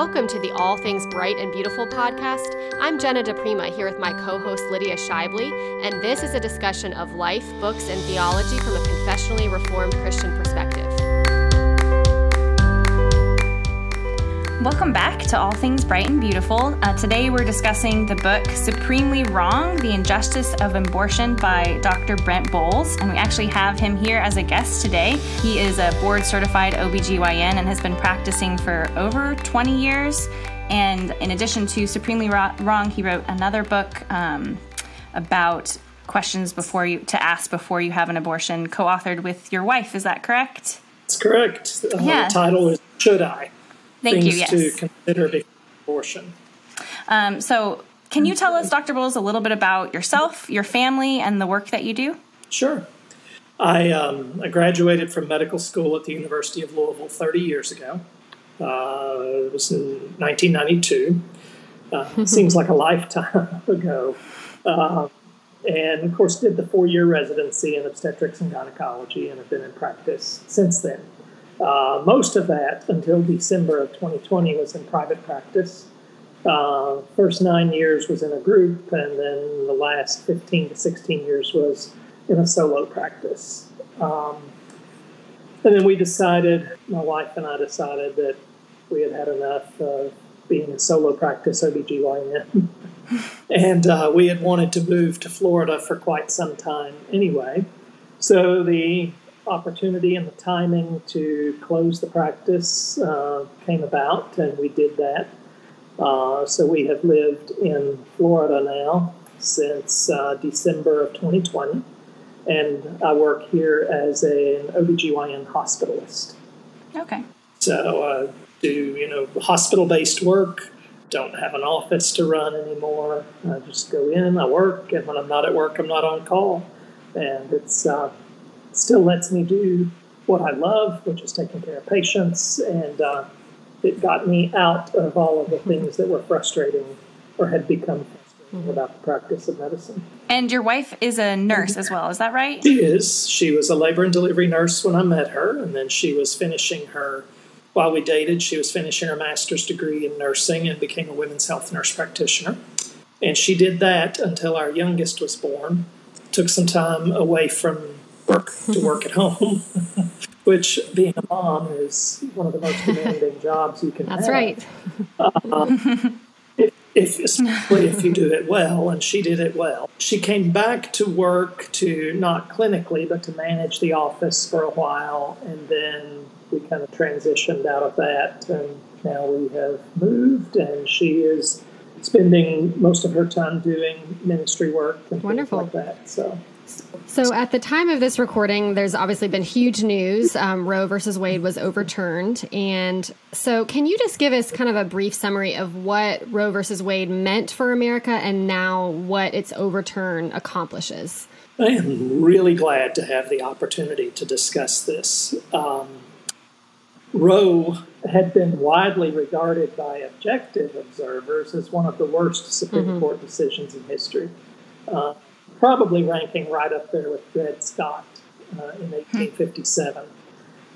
Welcome to the All Things Bright and Beautiful podcast. I'm Jenna DePrima here with my co host Lydia Shively, and this is a discussion of life, books, and theology from a confessionally reformed Christian perspective. Welcome back to All Things Bright and Beautiful. Uh, today we're discussing the book Supremely Wrong The Injustice of Abortion by Dr. Brent Boles. And we actually have him here as a guest today. He is a board certified OBGYN and has been practicing for over 20 years. And in addition to Supremely Wrong, he wrote another book um, about questions before you to ask before you have an abortion, co-authored with your wife. Is that correct? That's correct. Uh, yeah. The title is Should I? Thank things you, yes. to consider before abortion. Um, so, can you tell us, Dr. Boles, a little bit about yourself, your family, and the work that you do? Sure. I, um, I graduated from medical school at the University of Louisville 30 years ago. Uh, it was in 1992. Uh, seems like a lifetime ago. Uh, and of course, did the four year residency in obstetrics and gynecology and have been in practice since then. Uh, most of that until December of 2020 was in private practice. Uh, first nine years was in a group, and then the last 15 to 16 years was in a solo practice. Um, and then we decided, my wife and I decided that we had had enough of being a solo practice OBGYN. and uh, we had wanted to move to Florida for quite some time anyway. So the opportunity and the timing to close the practice uh, came about, and we did that. Uh, so we have lived in Florida now since uh, December of 2020, and I work here as an OBGYN hospitalist. Okay. So uh, do you know hospital-based work. Don't have an office to run anymore. I just go in, I work, and when I'm not at work, I'm not on call, and it's uh, still lets me do what I love, which is taking care of patients, and uh, it got me out of all of the things that were frustrating or had become frustrating mm-hmm. about the practice of medicine. And your wife is a nurse as well, is that right? She is. She was a labor and delivery nurse when I met her, and then she was finishing her. While we dated, she was finishing her master's degree in nursing and became a women's health nurse practitioner. And she did that until our youngest was born. Took some time away from work to work at home, which being a mom is one of the most demanding jobs you can That's have. right. If, um, if, especially if you do it well, and she did it well. She came back to work to not clinically, but to manage the office for a while, and then we kind of transitioned out of that, and now we have moved, and she is spending most of her time doing ministry work and Wonderful. things like that. So so, at the time of this recording, there's obviously been huge news. Um, Roe versus Wade was overturned. And so, can you just give us kind of a brief summary of what Roe versus Wade meant for America and now what its overturn accomplishes? I am really glad to have the opportunity to discuss this. Um, Roe had been widely regarded by objective observers as one of the worst Supreme mm-hmm. Court decisions in history. Uh, probably ranking right up there with Dred Scott uh, in 1857.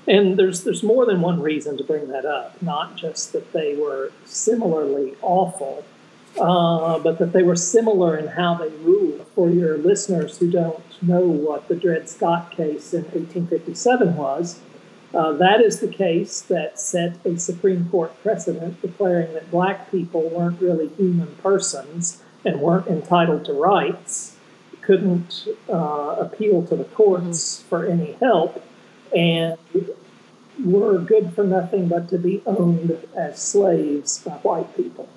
And there's there's more than one reason to bring that up. Not just that they were similarly awful, uh, but that they were similar in how they ruled. For your listeners who don't know what the Dred Scott case in 1857 was, uh, that is the case that set a Supreme Court precedent declaring that black people weren't really human persons and weren't entitled to rights couldn't uh, appeal to the courts mm-hmm. for any help and were good for nothing but to be owned as slaves by white people,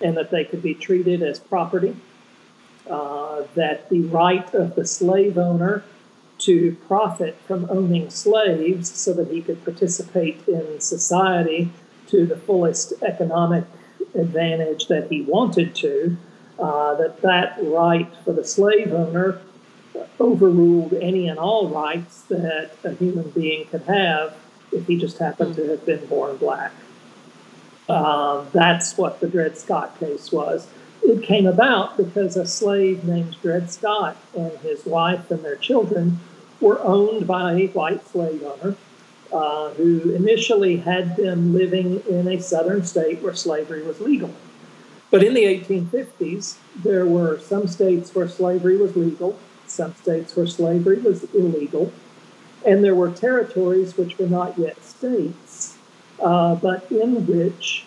and that they could be treated as property, uh, that the right of the slave owner to profit from owning slaves so that he could participate in society to the fullest economic advantage that he wanted to uh, that that right for the slave owner overruled any and all rights that a human being could have if he just happened to have been born black. Uh, that's what the Dred Scott case was. It came about because a slave named Dred Scott and his wife and their children were owned by a white slave owner, uh, who initially had them living in a southern state where slavery was legal. But in the 1850s, there were some states where slavery was legal, some states where slavery was illegal, and there were territories which were not yet states, uh, but in which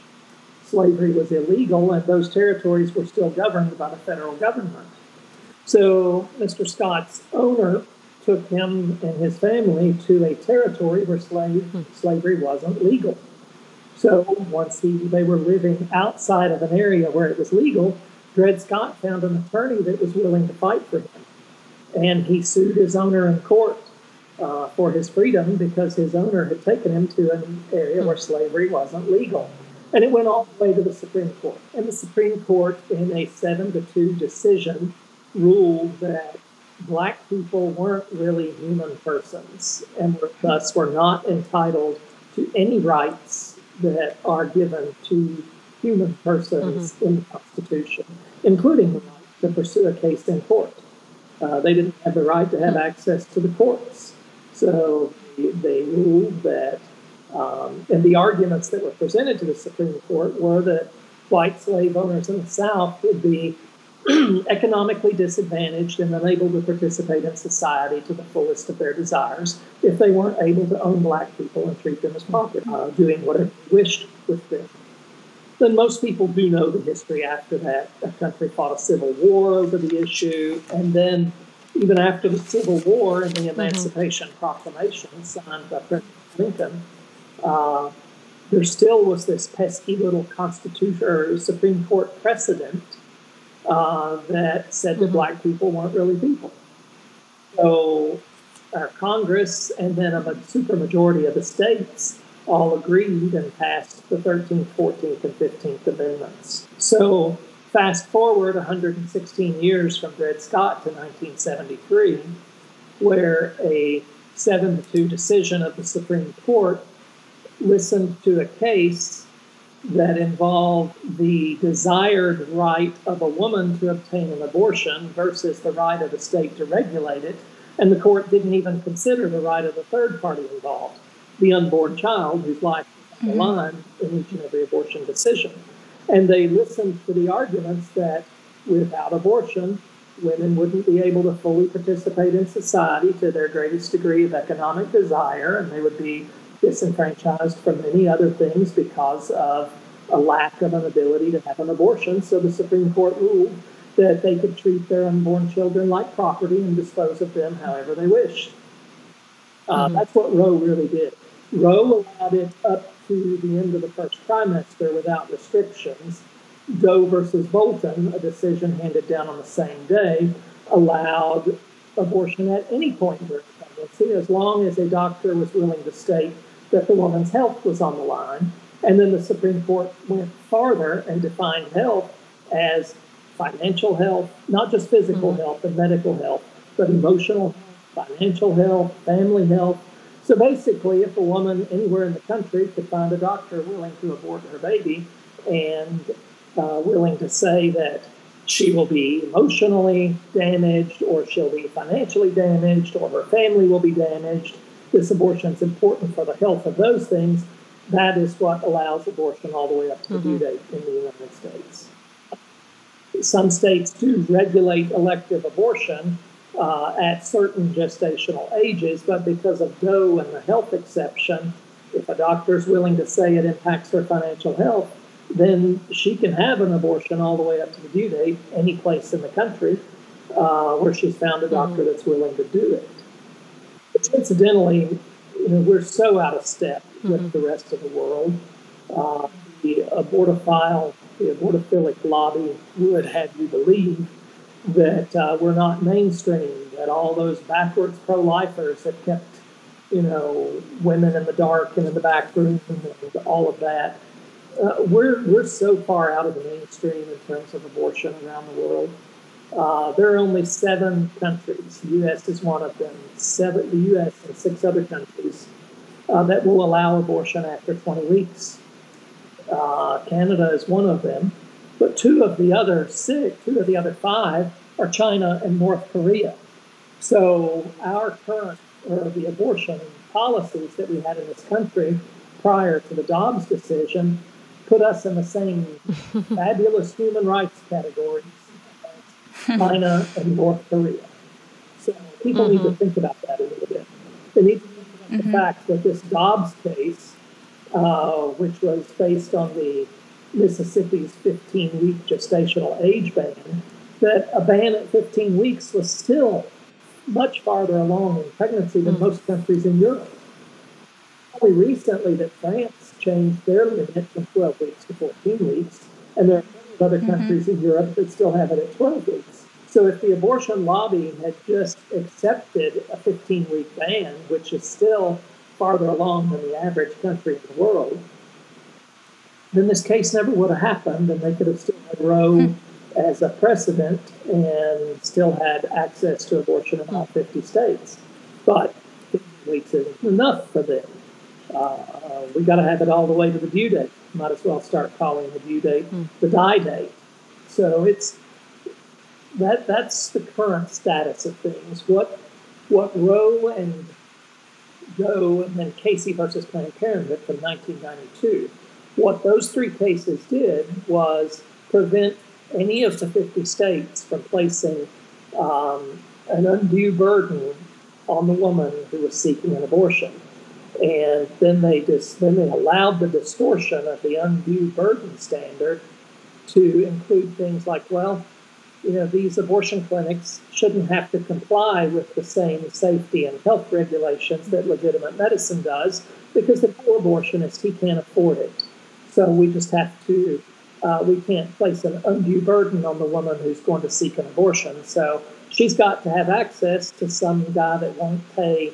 slavery was illegal, and those territories were still governed by the federal government. So Mr. Scott's owner took him and his family to a territory where slave, slavery wasn't legal. So once he, they were living outside of an area where it was legal, Dred Scott found an attorney that was willing to fight for him. And he sued his owner in court uh, for his freedom because his owner had taken him to an area where slavery wasn't legal. And it went all the way to the Supreme Court. And the Supreme Court, in a seven to two decision, ruled that black people weren't really human persons and thus were not entitled to any rights that are given to human persons mm-hmm. in the Constitution, including the right to pursue a case in court. Uh, they didn't have the right to have mm-hmm. access to the courts. So they ruled that, um, and the arguments that were presented to the Supreme Court were that white slave owners in the South would be economically disadvantaged and unable to participate in society to the fullest of their desires if they weren't able to own black people and treat them as property, uh, doing whatever they wished with them. Then most people do know the history after that. A country fought a civil war over the issue, and then even after the Civil War and the mm-hmm. Emancipation mm-hmm. Proclamation signed by President Lincoln, uh, there still was this pesky little Constitution or Supreme Court precedent uh, that said that mm-hmm. black people weren't really people. So our Congress and then a supermajority of the states all agreed and passed the 13th, 14th, and 15th Amendments. So fast forward 116 years from Dred Scott to 1973, where a 7 to 2 decision of the Supreme Court listened to a case that involve the desired right of a woman to obtain an abortion versus the right of the state to regulate it. And the court didn't even consider the right of the third party involved, the unborn child whose life is on the mm-hmm. line in each and every abortion decision. And they listened to the arguments that without abortion, women wouldn't be able to fully participate in society to their greatest degree of economic desire, and they would be disenfranchised from many other things because of a lack of an ability to have an abortion. So the Supreme Court ruled that they could treat their unborn children like property and dispose of them however they wished. Uh, mm-hmm. That's what Roe really did. Roe allowed it up to the end of the first trimester without restrictions. Doe versus Bolton, a decision handed down on the same day, allowed abortion at any point during pregnancy as long as a doctor was willing to state that the woman's health was on the line. And then the Supreme Court went farther and defined health as financial health, not just physical mm-hmm. health and medical health, but emotional financial health, family health. So basically, if a woman anywhere in the country could find a doctor willing to abort her baby and uh, willing to say that she will be emotionally damaged or she'll be financially damaged or her family will be damaged, this abortion is important for the health of those things. That is what allows abortion all the way up to the mm-hmm. due date in the United States. Some states do regulate elective abortion uh, at certain gestational ages, but because of Doe and the health exception, if a doctor is willing to say it impacts her financial health, then she can have an abortion all the way up to the due date, any place in the country uh, where she's found a doctor mm-hmm. that's willing to do it incidentally, you know, we're so out of step mm-hmm. with the rest of the world. Uh, the abortophile, the abortophilic lobby would have you believe that uh, we're not mainstream, that all those backwards pro-lifers have kept, you know, women in the dark and in the back room and all of that. Uh, we're, we're so far out of the mainstream in terms of abortion around the world. Uh, there are only seven countries. The U.S. is one of them. Seven, the U.S. and six other countries uh, that will allow abortion after 20 weeks. Uh, Canada is one of them, but two of the other six, two of the other five, are China and North Korea. So our current or the abortion policies that we had in this country prior to the Dobbs decision put us in the same fabulous human rights categories China and North Korea. So people mm-hmm. need to mm-hmm. think about that a little bit. They need to think about mm-hmm. the fact that this Dobbs case, uh, which was based on the Mississippi's 15 week gestational age ban, that a ban at 15 weeks was still much farther along in pregnancy than mm-hmm. most countries in Europe. Only recently that France changed their limit from 12 weeks to 14 weeks, and there other mm-hmm. countries in Europe that still have it at 12 weeks. So if the abortion lobby had just accepted a 15 week ban, which is still farther along than the average country in the world, then this case never would have happened, and they could have still had Roe hmm. as a precedent and still had access to abortion in all 50 states. But 15 weeks isn't enough for them. Uh, we got to have it all the way to the due date. Might as well start calling the due date hmm. the die date. So it's that that's the current status of things. What what Roe and Doe and then Casey versus Planned Parenthood from 1992. What those three cases did was prevent any of the 50 states from placing um, an undue burden on the woman who was seeking an abortion. And then they just then they allowed the distortion of the undue burden standard to include things like, well, you know, these abortion clinics shouldn't have to comply with the same safety and health regulations that legitimate medicine does because the poor abortionist, he can't afford it. So we just have to, uh, we can't place an undue burden on the woman who's going to seek an abortion. So she's got to have access to some guy that won't pay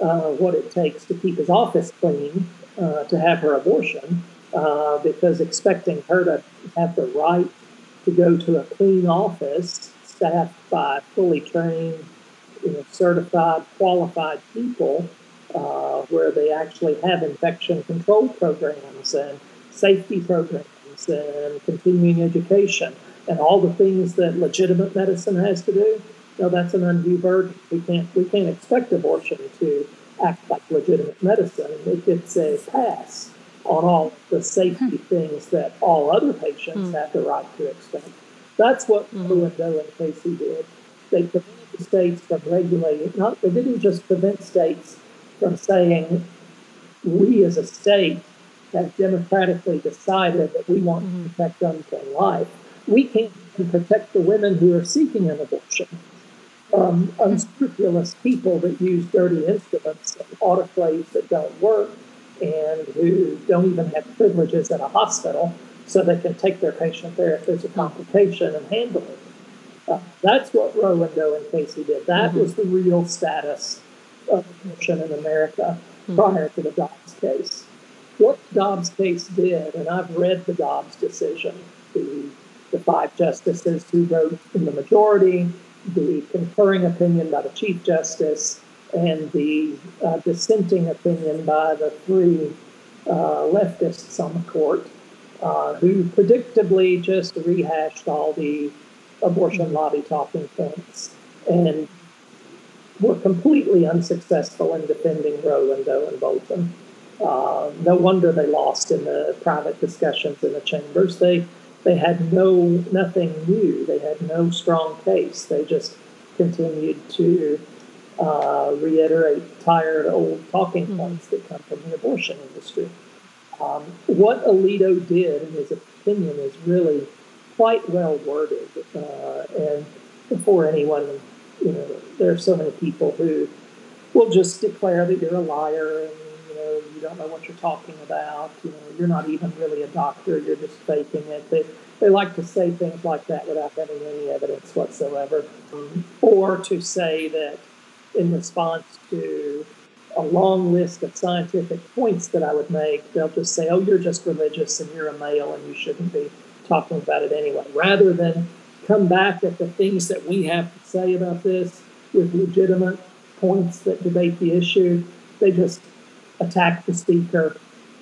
uh, what it takes to keep his office clean uh, to have her abortion uh, because expecting her to have the right to go to a clean office staffed by fully trained, you know, certified, qualified people, uh, where they actually have infection control programs and safety programs and continuing education and all the things that legitimate medicine has to do. No, that's an undue burden. We can't we can't expect abortion to act like legitimate medicine. It gets a pass on all the safety hmm. things that all other patients hmm. have the right to expect. That's what mm-hmm. And Casey did. They prevented the states from regulating, not, they didn't just prevent states from saying, we as a state have democratically decided that we want mm-hmm. to protect unborn life. We can't protect the women who are seeking an abortion hmm. unscrupulous people that use dirty instruments and autoclaves that don't work and who don't even have privileges at a hospital so they can take their patient there if there's a complication and handle it. Uh, that's what Roe and Doe and Casey did. That mm-hmm. was the real status of abortion in America mm-hmm. prior to the Dobbs case. What Dobbs case did, and I've read the Dobbs decision, the, the five justices who wrote in the majority, the concurring opinion by the Chief Justice, and the uh, dissenting opinion by the three uh, leftists on the court, uh, who predictably just rehashed all the abortion lobby talking points and were completely unsuccessful in defending Roe and Doe and Bolton. Uh, no wonder they lost in the private discussions in the chambers. They they had no nothing new. They had no strong case. They just continued to uh, reiterate tired old talking mm-hmm. points that come from the abortion industry. Um, what Alito did, in his opinion, is really quite well worded. Uh, and before anyone, you know, there are so many people who will just declare that you're a liar and know you don't know what you're talking about. You know, you're not even really a doctor. You're just faking it. They, they like to say things like that without having any evidence whatsoever, or to say that in response to a long list of scientific points that I would make, they'll just say, oh, you're just religious and you're a male and you shouldn't be talking about it anyway, rather than come back at the things that we have to say about this with legitimate points that debate the issue. They just attack the speaker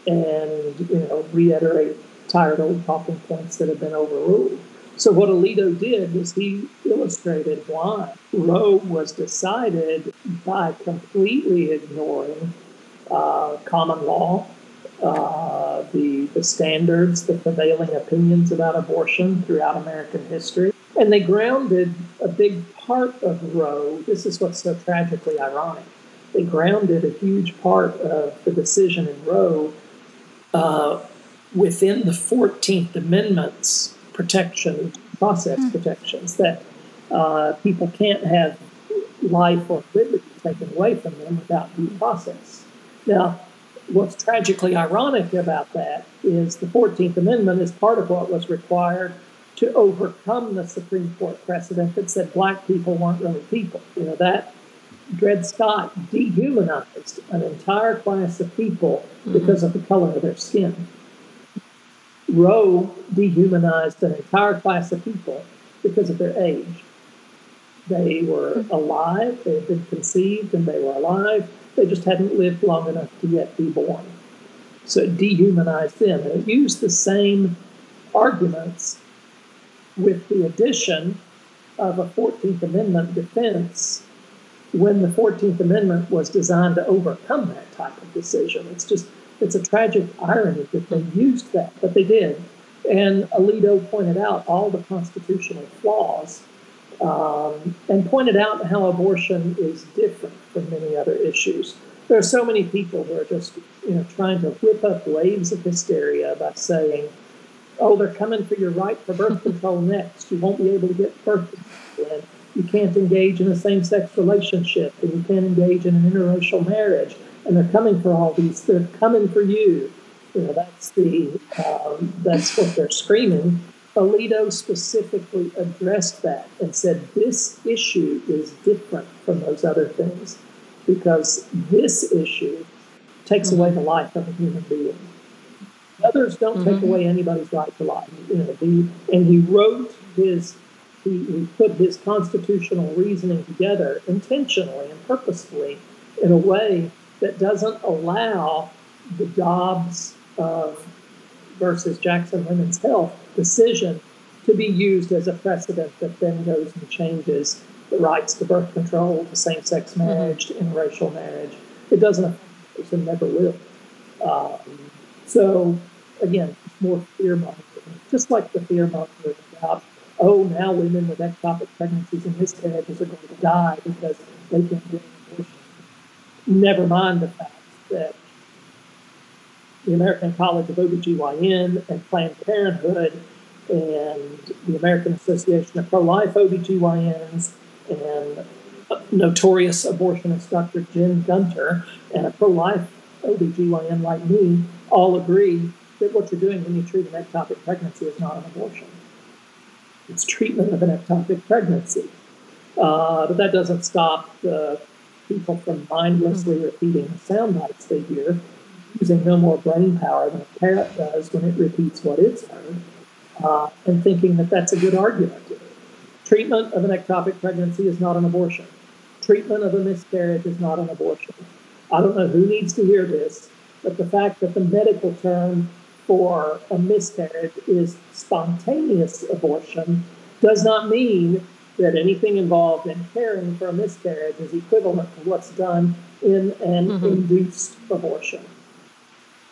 and you know reiterate tired old talking points that have been overruled. So what Alito did was he illustrated why Roe was decided by completely ignoring uh, common law, uh, the the standards, the prevailing opinions about abortion throughout American history, and they grounded a big part of Roe. This is what's so tragically ironic. They grounded a huge part of the decision in Roe uh, within the 14th Amendment's protection, process mm. protections, that uh, people can't have life or liberty taken away from them without due process. Now, what's tragically ironic about that is the 14th Amendment is part of what was required to overcome the Supreme Court precedent that said black people weren't really people. You know, that Dred Scott dehumanized an entire class of people mm-hmm. because of the color of their skin. Roe dehumanized an entire class of people because of their age. They were mm-hmm. alive, they had been conceived, and they were alive. They just hadn't lived long enough to yet be born. So it dehumanized them. And it used the same arguments with the addition of a 14th Amendment defense when the 14th Amendment was designed to overcome that type of decision. It's just it's a tragic irony that they used that, but they did. And Alito pointed out all the constitutional flaws um, and pointed out how abortion is different from many other issues. There are so many people who are just you know trying to whip up waves of hysteria by saying, "Oh, they're coming for your right for birth control next. You won't be able to get birth control, and you can't engage in a same-sex relationship, and you can't engage in an interracial marriage." and they're coming for all these. They're coming for you. You know, that's the um, that's what they're screaming. Alito specifically addressed that and said this issue is different from those other things because this issue takes mm-hmm. away the life of a human being. Others don't mm-hmm. take away anybody's right to life. You know, he, and he wrote his he, he put his constitutional reasoning together intentionally and purposefully in a way that doesn't allow the Dobbs uh, versus Jackson Women's Health decision to be used as a precedent that then goes and changes the rights to birth control, to same sex mm-hmm. marriage, to interracial marriage. It doesn't affect and never will. Um, so, again, more fear mongering, just like the fear mongering about, oh, now women with ectopic pregnancies and miscarriages are going to die because they can't get an abortion. never mind the fact that the American College of OBGYN and Planned Parenthood and the American Association of Pro Life OBGYNs and notorious abortionist Dr. Jen Gunter and a pro life OBGYN like me all agree that what you're doing when you treat an ectopic pregnancy is not an abortion. It's treatment of an ectopic pregnancy. Uh, but that doesn't stop the people from mindlessly mm-hmm. repeating the sound bites they hear, using no more brain power than a parrot does when it repeats what it's heard, uh, and thinking that that's a good argument. Treatment of an ectopic pregnancy is not an abortion. Treatment of a miscarriage is not an abortion. I don't know who needs to hear this, but the fact that the medical term for a miscarriage is spontaneous abortion does not mean that anything involved in caring for a miscarriage is equivalent to what's done in an mm-hmm. induced abortion.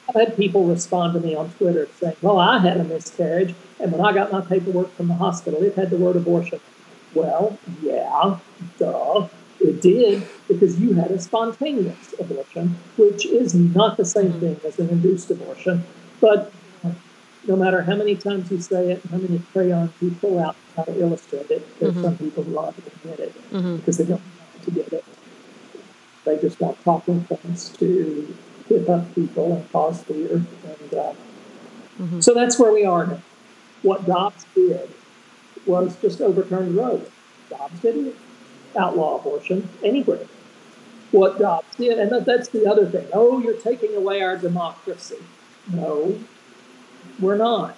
I've had people respond to me on Twitter saying, Well, I had a miscarriage, and when I got my paperwork from the hospital, it had the word abortion. Well, yeah, duh. It did because you had a spontaneous abortion, which is not the same mm-hmm. thing as an induced abortion. But no matter how many times you say it, how many crayons you pull out to try to illustrate it, there's mm-hmm. some people who aren't going to get it mm-hmm. because they don't want to get it. They just want talking points to whip up people and cause fear. And uh, mm-hmm. so that's where we are now. What Dobbs did was just overturn the Roe. Dobbs didn't outlaw abortion anywhere. What Dobbs did, and that's the other thing. Oh, you're taking away our democracy. No, we're not.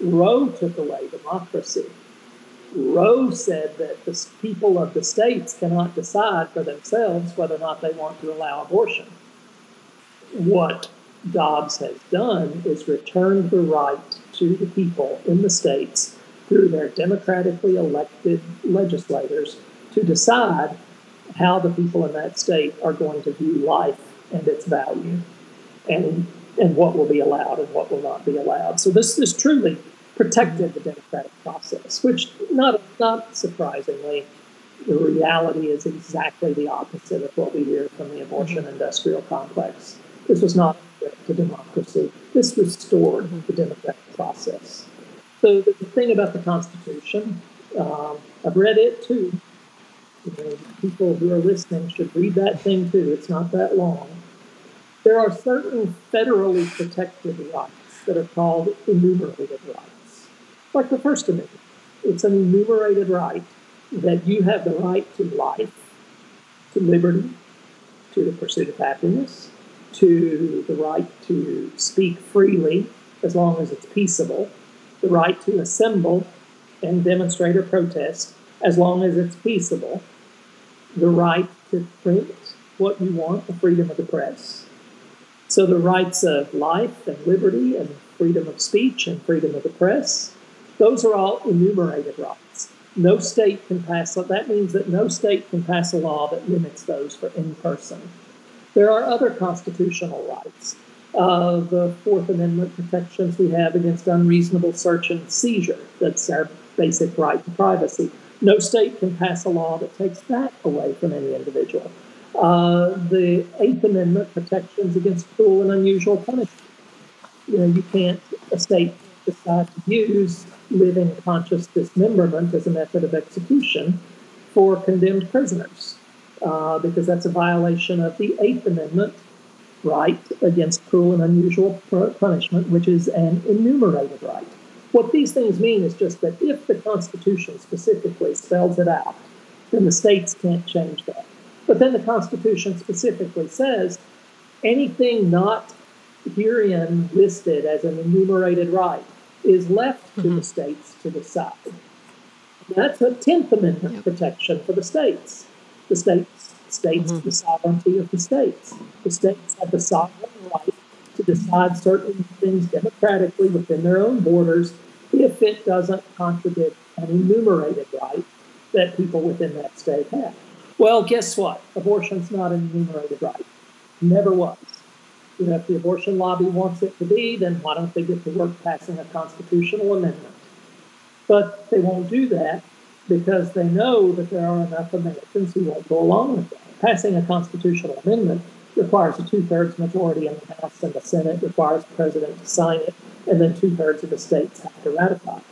Roe took away democracy. Roe said that the people of the states cannot decide for themselves whether or not they want to allow abortion. What Dobbs has done is returned the right to the people in the states through their democratically elected legislators to decide how the people in that state are going to view life and its value and and what will be allowed and what will not be allowed. So this this truly protected the democratic process, which not not surprisingly, the reality is exactly the opposite of what we hear from the abortion mm-hmm. industrial complex. This was not to democracy. This restored mm-hmm. the democratic process. So the thing about the Constitution, um, I've read it too. You know, people who are listening should read that thing too. It's not that long. There are certain federally protected rights that are called enumerated rights, like the First Amendment. It's an enumerated right that you have the right to life, to liberty, to the pursuit of happiness, to the right to speak freely as long as it's peaceable, the right to assemble and demonstrate or protest as long as it's peaceable, the right to print what you want, the freedom of the press. So the rights of life and liberty and freedom of speech and freedom of the press, those are all enumerated rights. No state can pass that means that no state can pass a law that limits those for any person. There are other constitutional rights. Uh, the Fourth Amendment protections we have against unreasonable search and seizure. That's our basic right to privacy. No state can pass a law that takes that away from any individual. Uh, the Eighth Amendment protections against cruel and unusual punishment. You know, you can't, a state decide to use living conscious dismemberment as a method of execution for condemned prisoners uh, because that's a violation of the Eighth Amendment right against cruel and unusual punishment, which is an enumerated right. What these things mean is just that if the Constitution specifically spells it out, then the states can't change that. But then the Constitution specifically says anything not herein listed as an enumerated right is left to mm-hmm. the states to decide. That's a 10th Amendment yep. protection for the states. The states, states mm-hmm. the sovereignty of the states. The states have the sovereign right to decide certain things democratically within their own borders if it doesn't contradict an enumerated right that people within that state have. Well, guess what? Abortion's not an enumerated right. Never was. You know, if the abortion lobby wants it to be, then why don't they get to work passing a constitutional amendment? But they won't do that because they know that there are enough Americans who won't go along with that. Passing a constitutional amendment requires a two thirds majority in the House and the Senate, requires the president to sign it, and then two thirds of the states have to ratify it.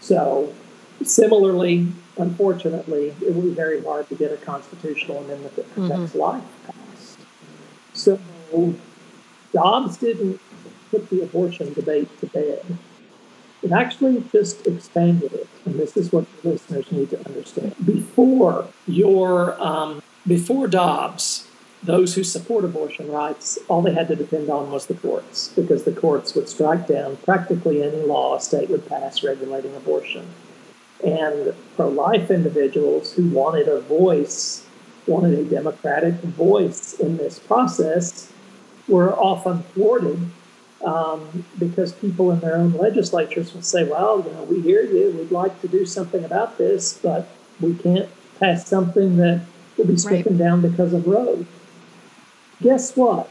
So, similarly, unfortunately, it will be very hard to get a constitutional amendment that protects mm-hmm. life passed. So, Dobbs didn't put the abortion debate to bed. It actually just expanded it, and this is what the listeners need to understand. Before your, um, before Dobbs, those who support abortion rights, all they had to depend on was the courts, because the courts would strike down practically any law a state would pass regulating abortion. And pro life individuals who wanted a voice, wanted a democratic voice in this process, were often thwarted um, because people in their own legislatures will say, well, you know, we hear you, we'd like to do something about this, but we can't pass something that will be stricken right. down because of Roe. Guess what,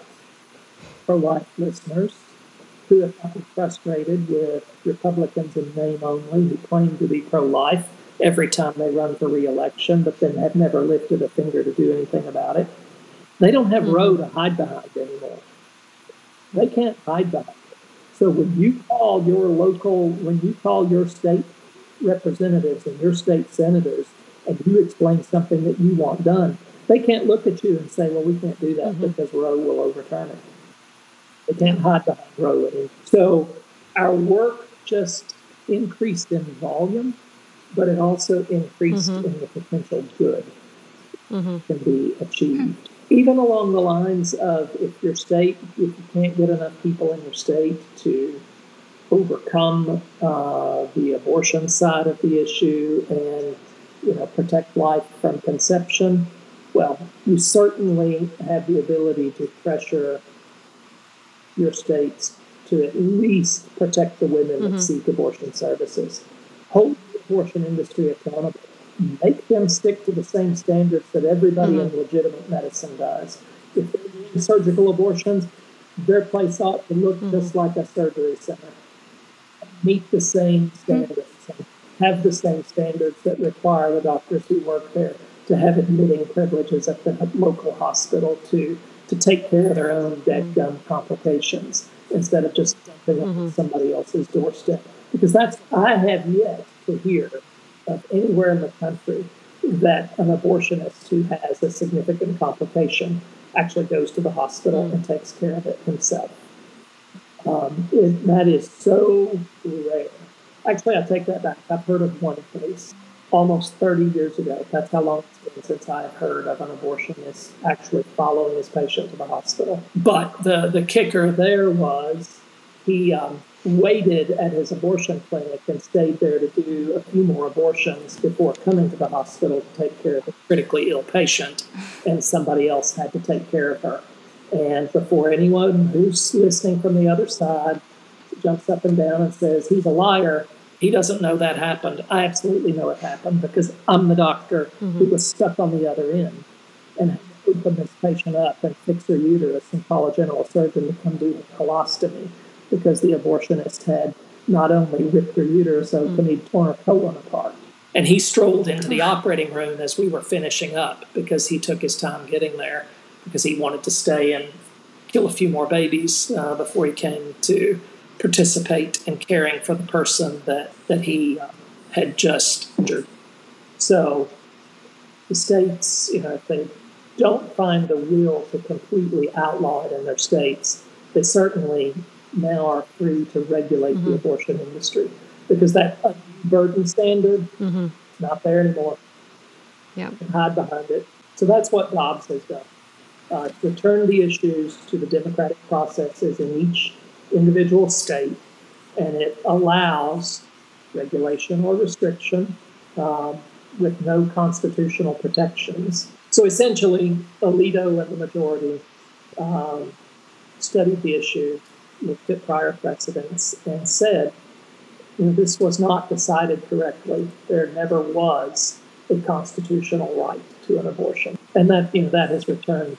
pro life listeners who have gotten frustrated with Republicans in name only who claim to be pro life every time they run for re election, but then have never lifted a finger to do anything about it. They don't have mm-hmm. Roe to hide behind anymore. They can't hide behind it. So when you call your local, when you call your state representatives and your state senators and you explain something that you want done, they can't look at you and say, well, we can't do that mm-hmm. because Roe will overturn it. They can't hide behind Roe. So our work just increased in volume, but it also increased mm-hmm. in the potential good mm-hmm. can be achieved even along the lines of if your state, if you can't get enough people in your state to overcome uh, the abortion side of the issue and you know protect life from conception, well, you certainly have the ability to pressure your states to at least protect the women mm-hmm. that seek abortion services. hold the abortion industry accountable, make them stick to the same standards that everybody mm-hmm. in legitimate medicine does. If they're doing surgical abortions, their place ought to look mm-hmm. just like a surgery center, meet the same mm-hmm. standards, have the same standards that require the doctors who work there to have admitting privileges at the local hospital to to take care of their own dead gum complications instead of just dumping mm-hmm. on somebody else's doorstep. Because that's I have yet to hear of anywhere in the country that an abortionist who has a significant complication actually goes to the hospital mm-hmm. and takes care of it himself. Um, it, that is so rare. Actually, I take that back. I've heard of one case almost 30 years ago. That's how long it's been since I've heard of an abortionist actually following his patient to the hospital. But the, the kicker there was he um, waited at his abortion clinic and stayed there to do a few more abortions before coming to the hospital to take care of a critically ill patient, and somebody else had to take care of her. And before anyone who's listening from the other side jumps up and down and says he's a liar, he doesn't know that happened. I absolutely know it happened because I'm the doctor mm-hmm. who was stuck on the other end and opened this patient up and fixed her uterus and call a general surgeon to come do a colostomy because the abortionist had not only ripped her uterus open, mm-hmm. he'd torn her colon apart. And he strolled into the operating room as we were finishing up because he took his time getting there because he wanted to stay and kill a few more babies uh, before he came to participate in caring for the person that, that he uh, had just injured. So the states, you know, if they don't find the will to completely outlaw it in their states, they certainly now are free to regulate mm-hmm. the abortion industry because that burden standard mm-hmm. not there anymore. Yeah, can hide behind it. So that's what Dobbs has done. Uh, return the issues to the democratic processes in each individual state, and it allows regulation or restriction um, with no constitutional protections. So essentially, Alito and the majority um, studied the issue, looked at prior precedents, and said, you know, this was not decided correctly. There never was a constitutional right to an abortion, and that you know that has returned.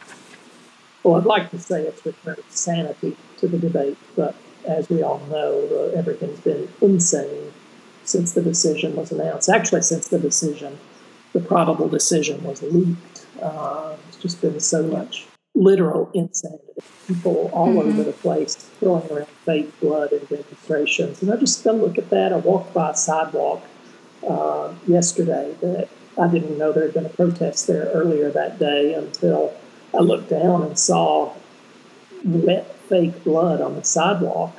Well, I'd like to say it's returned sanity to the debate, but as we all know, uh, everything's been insane since the decision was announced. Actually, since the decision, the probable decision was leaked. Uh, it's just been so much literal insanity. People all mm-hmm. over the place throwing around fake blood and demonstrations. And I just go look at that. I walked by a sidewalk uh, yesterday that I didn't know there had been a protest there earlier that day until I looked down and saw wet fake blood on the sidewalk.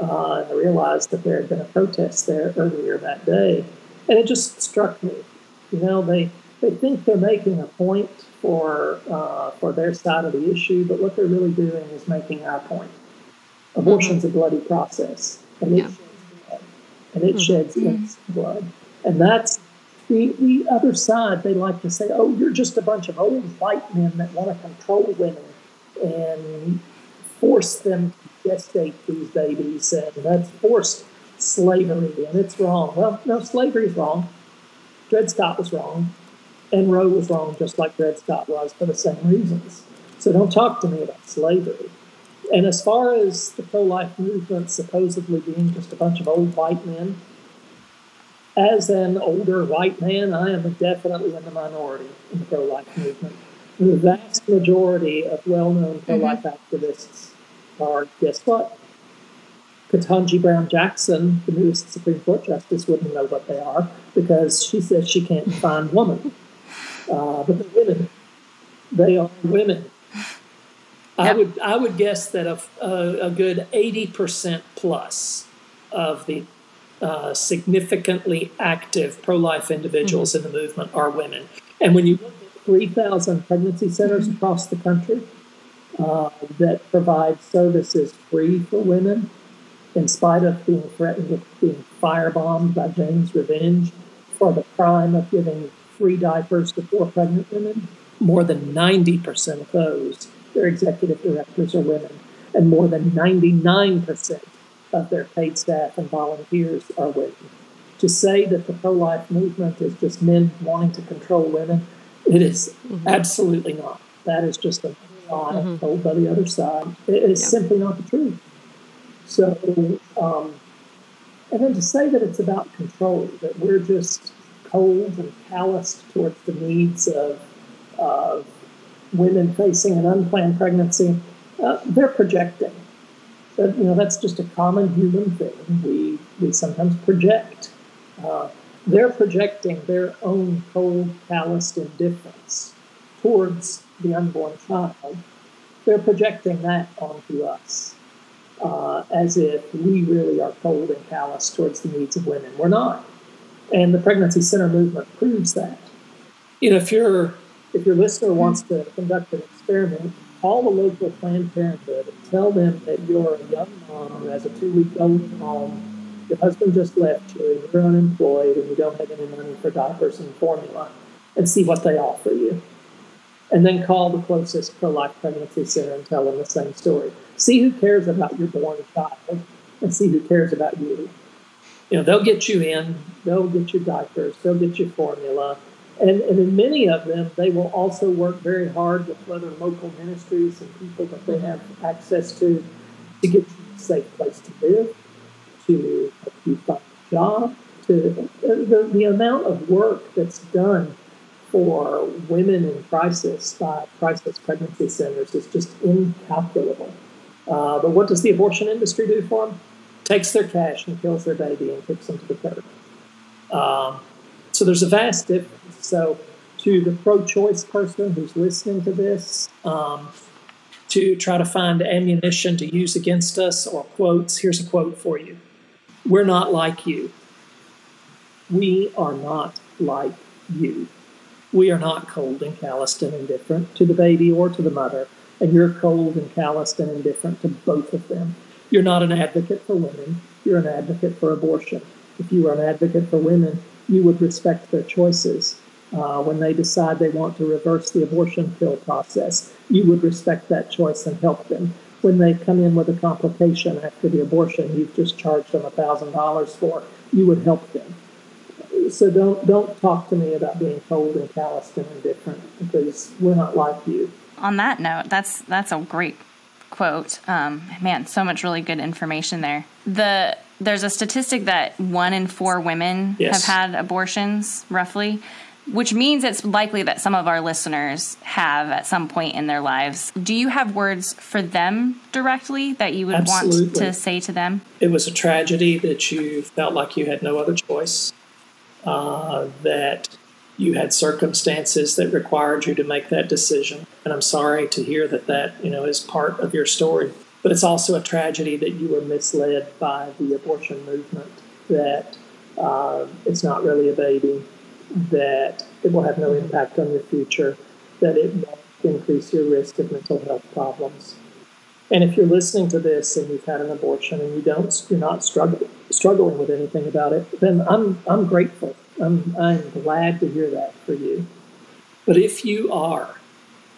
Uh, and I realized that there had been a protest there earlier that day. And it just struck me, you know, they, they think they're making a point for, uh, for their side of the issue, but what they're really doing is making our point. Abortion's mm-hmm. a bloody process, and it sheds blood, and it mm-hmm. sheds innocent blood. And that's the, the other side. They like to say, oh, you're just a bunch of old white men that want to control women and force them to gestate these babies, and that's forced slavery, and it's wrong. Well, no, slavery is wrong. Dred Scott was wrong, and Roe was wrong, just like Dred Scott was, for the same reasons. So don't talk to me about slavery. And as far as the pro life movement supposedly being just a bunch of old white men, as an older white man, I am definitely in the minority in the pro life movement. The vast majority of well known pro life mm-hmm. activists are guess what? Ketanji Brown Jackson, the newest Supreme Court justice, wouldn't know what they are because she says she can't define woman. Uh, but they're women. They are women. Yep. I would I would guess that a, a, a good eighty percent plus of the uh, significantly active pro life individuals mm-hmm. in the movement are women. And when you look at three thousand pregnancy centers mm-hmm. across the country, uh, that provide services free for women, in spite of being threatened with being firebombed by Jane's Revenge for the crime of giving free diapers to poor pregnant women. More than 90% of those, their executive directors are women, and more than 99% of their paid staff and volunteers are women. To say that the pro life movement is just men wanting to control women, it is mm-hmm. absolutely not. That is just a lie mm-hmm. told by the other side. It is yeah. simply not the truth. So, um, and then to say that it's about control, that we're just cold and calloused towards the needs of, of women facing an unplanned pregnancy, uh, they're projecting. But, you know, that's just a common human thing. We, we sometimes project. Uh, they're projecting their own cold, calloused indifference towards the unborn child. They're projecting that onto us uh, as if we really are cold and callous towards the needs of women. We're not. And the pregnancy center movement proves that. You know, if your if your listener wants to conduct an experiment, call the local Planned Parenthood and tell them that you're a young mom who has a two week old home, your husband just left you, and you're unemployed, and you don't have any money for diapers and formula, and see what they offer you. And then call the closest pro life pregnancy center and tell them the same story. See who cares about your born child and see who cares about you. You know, they'll get you in, they'll get you diapers, they'll get you formula, and, and in many of them, they will also work very hard with other local ministries and people that they have access to to get you a safe place to live, to help you find a job, to the, the amount of work that's done for women in crisis by crisis pregnancy centers is just incalculable. Uh, but what does the abortion industry do for them? Takes their cash and kills their baby and kicks them to the curb. Um, so there's a vast difference. So, to the pro choice person who's listening to this, um, to try to find ammunition to use against us or quotes, here's a quote for you We're not like you. We are not like you. We are not cold and calloused and indifferent to the baby or to the mother, and you're cold and calloused and indifferent to both of them. You're not an advocate for women, you're an advocate for abortion. If you were an advocate for women, you would respect their choices. Uh, when they decide they want to reverse the abortion pill process, you would respect that choice and help them. When they come in with a complication after the abortion you've just charged them $1,000 for, you would help them. So don't don't talk to me about being cold and calloused and indifferent because we're not like you. On that note, that's that's a great quote. Um, man, so much really good information there. The there's a statistic that one in four women yes. have had abortions, roughly, which means it's likely that some of our listeners have at some point in their lives. Do you have words for them directly that you would Absolutely. want to say to them? It was a tragedy that you felt like you had no other choice, uh, that you had circumstances that required you to make that decision. And I'm sorry to hear that that, you know, is part of your story. But it's also a tragedy that you were misled by the abortion movement, that uh, it's not really a baby, that it will have no impact on your future, that it will increase your risk of mental health problems. And if you're listening to this and you've had an abortion and you don't, you're not struggling struggling with anything about it, then I'm I'm grateful. I'm I'm glad to hear that for you. But if you are,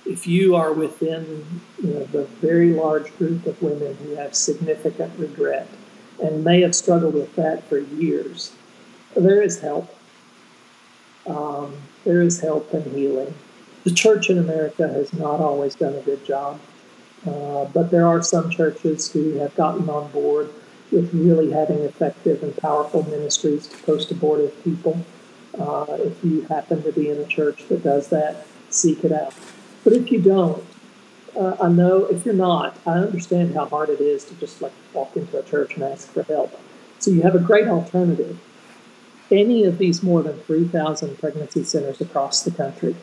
if you are within you know, the very large group of women who have significant regret and may have struggled with that for years, there is help. Um, there is help and healing. The church in America has not always done a good job, uh, but there are some churches who have gotten on board with really having effective and powerful ministries to post abortive people. Uh, if you happen to be in a church that does that, seek it out. But if you don't, uh, I know if you're not, I understand how hard it is to just like walk into a church and ask for help. So you have a great alternative. Any of these more than 3,000 pregnancy centers across the country,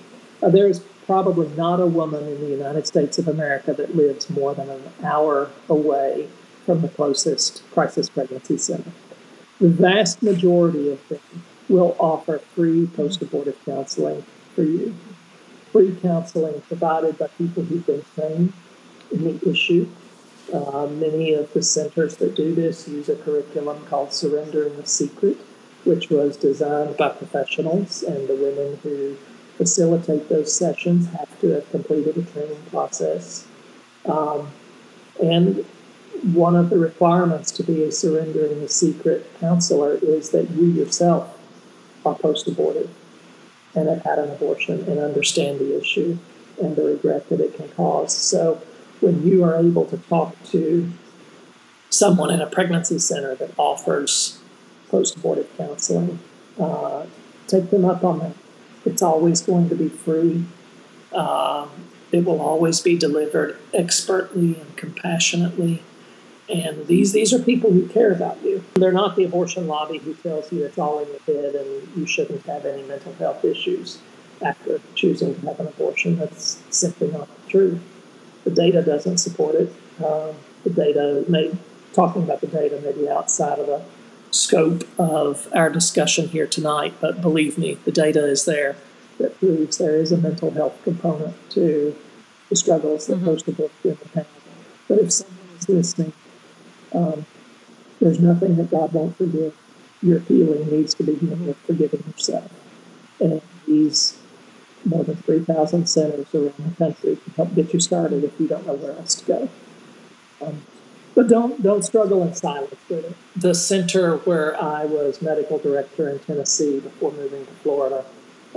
uh, there is probably not a woman in the United States of America that lives more than an hour away from the closest crisis pregnancy center. The vast majority of them will offer free post abortive counseling for you free counseling provided by people who've been trained in the issue. Uh, many of the centers that do this use a curriculum called Surrendering the Secret, which was designed by professionals, and the women who facilitate those sessions have to have completed a training process. Um, and one of the requirements to be a surrendering the secret counselor is that you yourself are post aborted and have had an abortion and understand the issue and the regret that it can cause. So when you are able to talk to someone in a pregnancy center that offers post abortive counseling, uh, take them up on that. It's always going to be free. Um, it will always be delivered expertly and compassionately. And these these are people who care about you. They're not the abortion lobby who tells you it's all in your head and you shouldn't have any mental health issues after choosing to have an abortion. That's simply not true. The data doesn't support it. Um, the data may talking about the data may be outside of the scope of our discussion here tonight, but believe me, the data is there that proves there is a mental health component to the struggles that mm-hmm. post-abortive women have. But if someone is listening, um, there's nothing that God won't forgive. Your healing needs to begin with forgiving yourself. And these more than 3,000 centers around the country can help get you started if you don't know where else to go. Um, but don't don't struggle in silence. The center where I was medical director in Tennessee before moving to Florida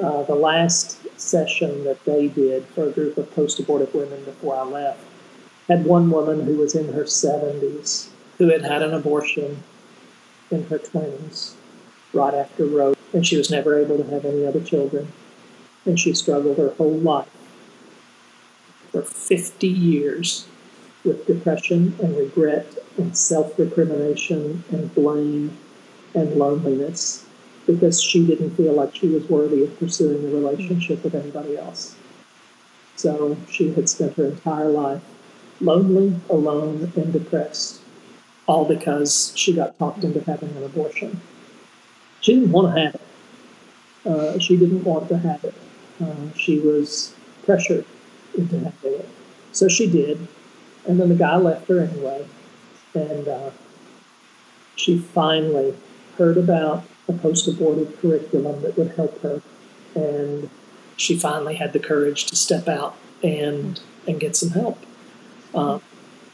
uh, the last session that they did for a group of post abortive women before I left had one woman who was in her 70s who had had an abortion in her 20s right after Roe, and she was never able to have any other children. And she struggled her whole life for 50 years with depression and regret and self recrimination and blame and loneliness because she didn't feel like she was worthy of pursuing a relationship with anybody else. So she had spent her entire life lonely, alone, and depressed, all because she got talked into having an abortion. She didn't want to have it. Uh, she didn't want to have it. Uh, she was pressured into having it. So she did. And then the guy left her anyway. And uh, she finally heard about a post abortive curriculum that would help her. And she finally had the courage to step out and, and get some help. Um,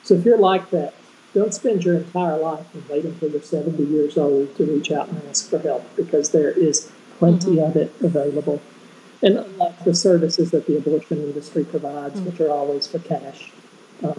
so if you're like that, don't spend your entire life and wait until you're 70 years old to reach out and ask for help because there is plenty mm-hmm. of it available. And unlike the services that the abortion industry provides, mm-hmm. which are always for cash, um,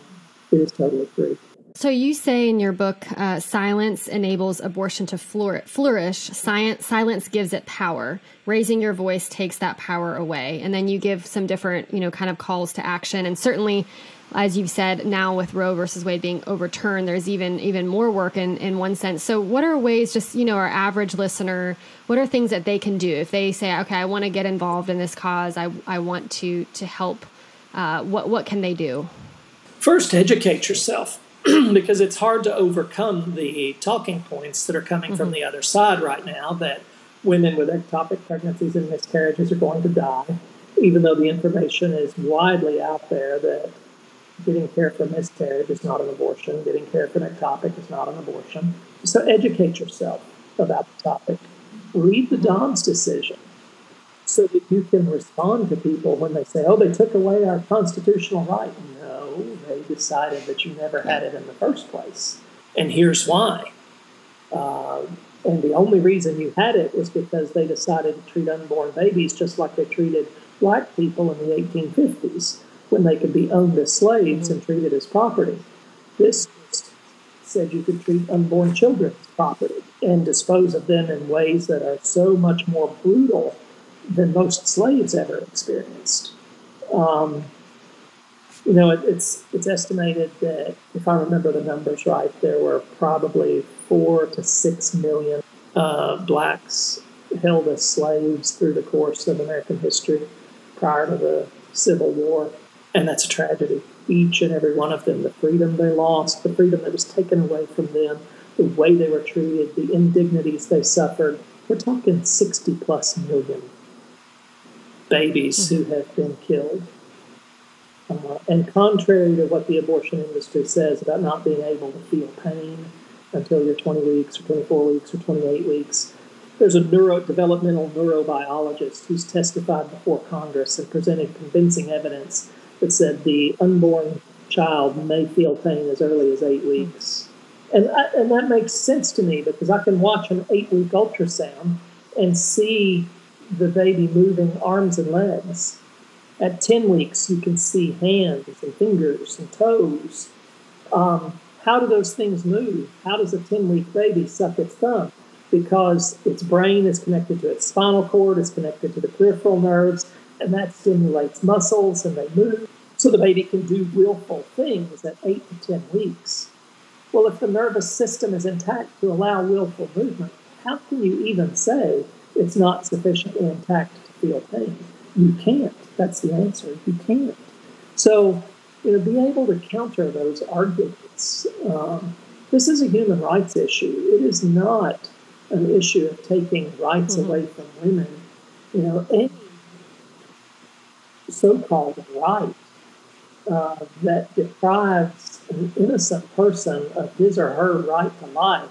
it is totally free. So you say in your book, uh, silence enables abortion to flourish. Science, silence gives it power. Raising your voice takes that power away. And then you give some different, you know, kind of calls to action. And certainly, as you've said, now with Roe versus Wade being overturned, there's even even more work in in one sense. So, what are ways, just you know, our average listener, what are things that they can do if they say, okay, I want to get involved in this cause, I I want to to help. Uh, what what can they do? First, educate yourself because it's hard to overcome the talking points that are coming mm-hmm. from the other side right now that women with ectopic pregnancies and miscarriages are going to die, even though the information is widely out there that getting care for miscarriage is not an abortion, getting care for an ectopic is not an abortion. So educate yourself about the topic. Read the Dobbs decision so that you can respond to people when they say, oh, they took away our constitutional right. They decided that you never had it in the first place. And here's why. Uh, and the only reason you had it was because they decided to treat unborn babies just like they treated black people in the 1850s when they could be owned as slaves and treated as property. This said you could treat unborn children as property and dispose of them in ways that are so much more brutal than most slaves ever experienced. Um, you know, it, it's it's estimated that if I remember the numbers right, there were probably four to six million uh, blacks held as slaves through the course of American history prior to the Civil War, and that's a tragedy. Each and every one of them, the freedom they lost, the freedom that was taken away from them, the way they were treated, the indignities they suffered. We're talking 60 plus million babies mm-hmm. who have been killed. Uh, and contrary to what the abortion industry says about not being able to feel pain until you're 20 weeks or 24 weeks or 28 weeks, there's a neurodevelopmental neurobiologist who's testified before Congress and presented convincing evidence that said the unborn child may feel pain as early as eight weeks. And, I, and that makes sense to me because I can watch an eight week ultrasound and see the baby moving arms and legs. At 10 weeks, you can see hands and fingers and toes. Um, how do those things move? How does a 10 week baby suck its thumb? Because its brain is connected to its spinal cord, it's connected to the peripheral nerves, and that stimulates muscles and they move. So the baby can do willful things at 8 to 10 weeks. Well, if the nervous system is intact to allow willful movement, how can you even say it's not sufficiently intact to feel pain? You can't. That's the answer. You can't. So, you know, be able to counter those arguments. Um, this is a human rights issue. It is not an issue of taking rights mm-hmm. away from women. You know, any so-called right uh, that deprives an innocent person of his or her right to life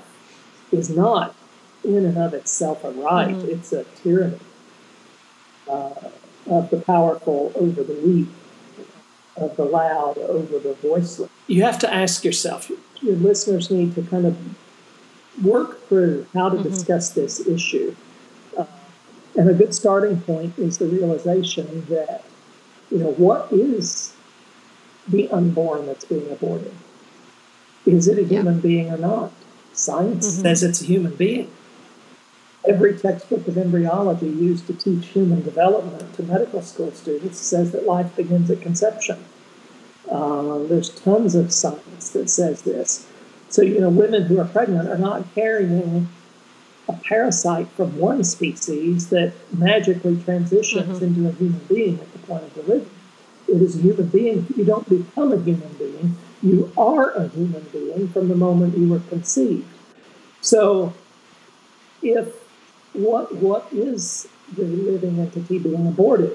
is not in and of itself a right. Mm-hmm. It's a tyranny uh, of the powerful over the weak, of the loud over the voiceless. You have to ask yourself, your listeners need to kind of work through how to mm-hmm. discuss this issue. Uh, and a good starting point is the realization that, you know, what is the unborn that's being aborted? Is it a human yeah. being or not? Science mm-hmm. says it's a human being. Every textbook of embryology used to teach human development to medical school students says that life begins at conception. Uh, there's tons of science that says this. So, you know, women who are pregnant are not carrying a parasite from one species that magically transitions mm-hmm. into a human being at the point of delivery. It is a human being. You don't become a human being. You are a human being from the moment you were conceived. So, if what what is the living entity being aborted?